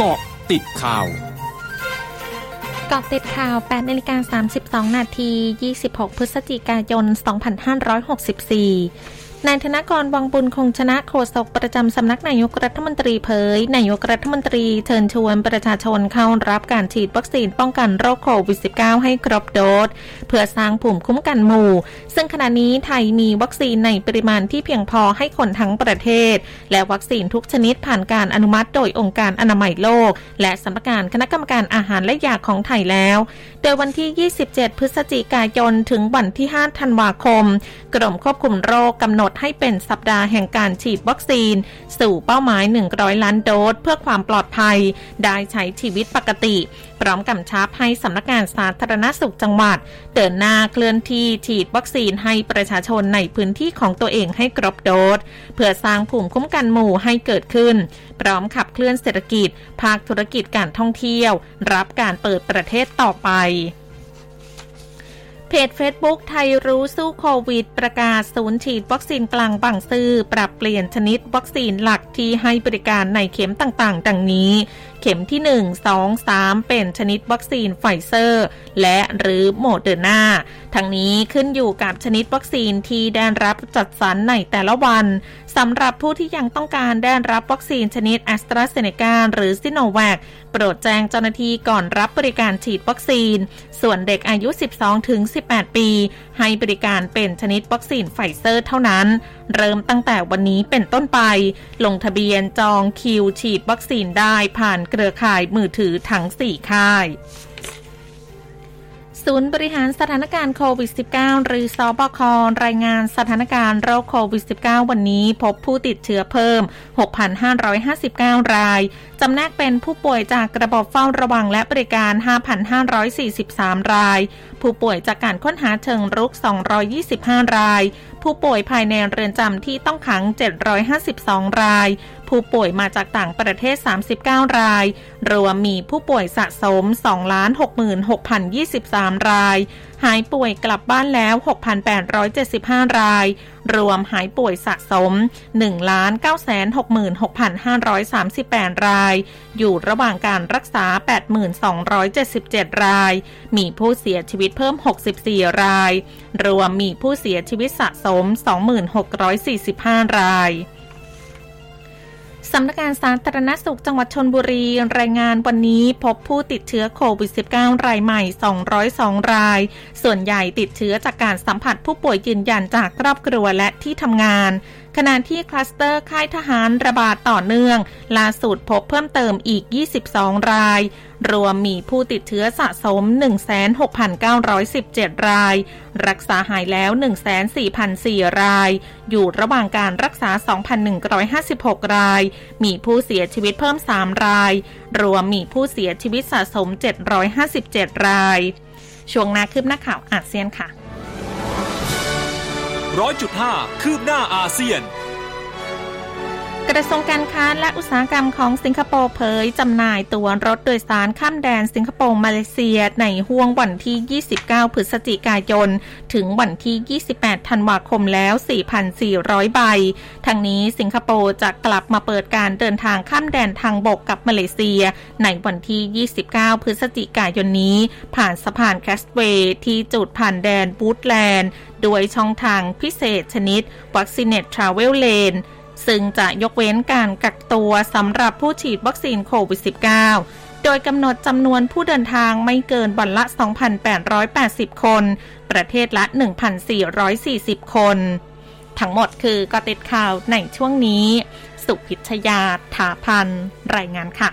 กาะติดข่าวกาะติดข่าว 8นาฬิกา32 นาที 26 พฤศจิกายน 2564 นายธนกรวังบุญคงชนะโฆษกประจำสำนักนายกรัฐมนตรีเผย นายกรัฐมนตรีเชิญชวนประชาชนเข้ารับการฉีดวัคซีนป้องกันโรคโควิด -19 ให้ครบโดสเพื่อสร้างภูมิคุ้มกันหมู่ ซึ่งขณะนี้ไทยมีวัคซีนในปริมาณที่เพียงพอให้คนทั้งประเทศ และวัคซีนทุกชนิดผ่านการอนุมัติโดยองค์การอนามัยโลก และสำนักงานคณะกรรมการอาหารและยาของไทยแล้ว โดยวันที่ 27 พฤศจิกายนถึงวันที่ 5 ธันวาคม กรมควบคุมโรคกำหนดดให้เป็นสัปดาห์แห่งการฉีดวัคซีน สู่เป้าหมาย 100 ล้านโดส เพื่อความปลอดภัย ได้ใช้ชีวิตปกติ พร้อมกำชับให้สำนักงานสาธารณสุขจังหวัด เดินหน้าเคลื่อนที่ฉีดวัคซีนให้ประชาชนในพื้นที่ของตัวเองให้ครบโดส เพื่อสร้างภูมิคุ้มกันหมู่ให้เกิดขึ้น พร้อมขับเคลื่อนเศรษฐกิจ ภาคธุรกิจการท่องเที่ยว รับการเปิดประเทศต่อไป เพจ Facebook ไทยรู้สู้โควิด ประกาศศูนย์ฉีดวัคซีนกลางบางซื่อปรับเปลี่ยนชนิดวัคซีนหลักที่ให้บริการในเข็มต่างๆ ดังนี้ เข็มที่ 1 2 3 เป็นชนิดวัคซีนไฟเซอร์ และหรือโมเดอร์นาทั้งนี้ขึ้นอยู่กับชนิดวัคซีนที่ได้รับจัดสรรในแต่ละวันสำหรับผู้ที่ยังต้องการได้รับวัคซีนชนิดแอสตราเซเนกาหรือซิโนแวคโปรดแจ้งเจ้าหน้าที่ก่อนรับบริการฉีดวัคซีน ส่วนเด็กอายุ18 ปี ให้บริการเป็นชนิดวัคซีนไฟเซอร์เท่านั้น เริ่มตั้งแต่วันนี้เป็นต้นไป ลงทะเบียนจองคิวฉีดวัคซีนได้ผ่านเครือข่ายมือถือทั้ง 4 ค่าย ศูนย์บริหารสถานการณ์โควิด -19 หรือสอบครายงานสถานการณ์โรคโควิด -19 วันนี้พบผู้ติดเชื้อเพิ่ม 6,559 ราย จำแนกเป็นผู้ป่วยจากระบบเฝ้าระวังและบริการ 5,543 ราย ผู้ป่วยจากการค้นหาเชิงรุก 225 ราย ผู้ป่วยภายในเรือนจำที่ต้องขัง 752 ราย ผู้ป่วยมาจากต่างประเทศ 39 ราย รวมมีผู้ป่วยสะสม 2,66,023 ราย หายป่วยกลับบ้านแล้ว 6,875 ราย รวมหายป่วยสะสม 1,966,538 ราย อยู่ระหว่างการรักษา 8,277 ราย มีผู้เสียชีวิตเพิ่ม 64 ราย รวมมีผู้เสียชีวิตสะสม 2,645 ราย สำนักงานสาธารณสุขจังหวัดชนบุรี รายงานวันนี้พบผู้ติดเชื้อโควิด -19 รายใหม่ 202 ราย ส่วนใหญ่ติดเชื้อจากการสัมผัสผู้ป่วยยืนยันจากครอบครัวและที่ทำงานขณะที่คลัสเตอร์ค่ายทหารระบาดต่อเนื่อง ล่าสุดพบเพิ่มเติมอีก 22 ราย รวมมีผู้ติดเชื้อสะสม 16,917 ราย รักษาหายแล้ว 1,404 ราย อยู่ระหว่างการรักษา 2,156 ราย มีผู้เสียชีวิตเพิ่ม 3 ราย รวมมีผู้เสียชีวิตสะสม 757 ราย ช่วงนาคืบหน้าข่าวอาเซียนค่ะ ร้อยจุดห้าคืบหน้าอาเซียน กระทรวงการค้าและอุตสาหกรรมของสิงคโปร์เผยจำหน่ายตั๋วรถโดยสารข้ามแดนสิงคโปร์มาเลเซีย ในห่วงวันที่ 29 พฤศจิกายน ถึงวันที่ 28 ธันวาคมแล้ว 4,400 ใบ ทั้งนี้สิงคโปร์จะกลับมาเปิดการเดินทางข้ามแดนทางบกกับมาเลเซีย ในวันที่ 29 พฤศจิกายนนี้ ผ่านสะพาน Causeway ที่จุดผ่านแดน Woodlands ด้วยช่องทางพิเศษชนิด Vaccinated Travel Lane ซึ่งจะยกเว้นการกักตัวสำหรับผู้ฉีดวัคซีนโควิด -19 โดยกำหนดจำนวนผู้เดินทางไม่เกินวันละ 2,880 คน ประเทศละ 1,440 คน ทั้งหมดคือกติดข่าวในช่วงนี้ สุพิชยาถาพันรายงานค่ะ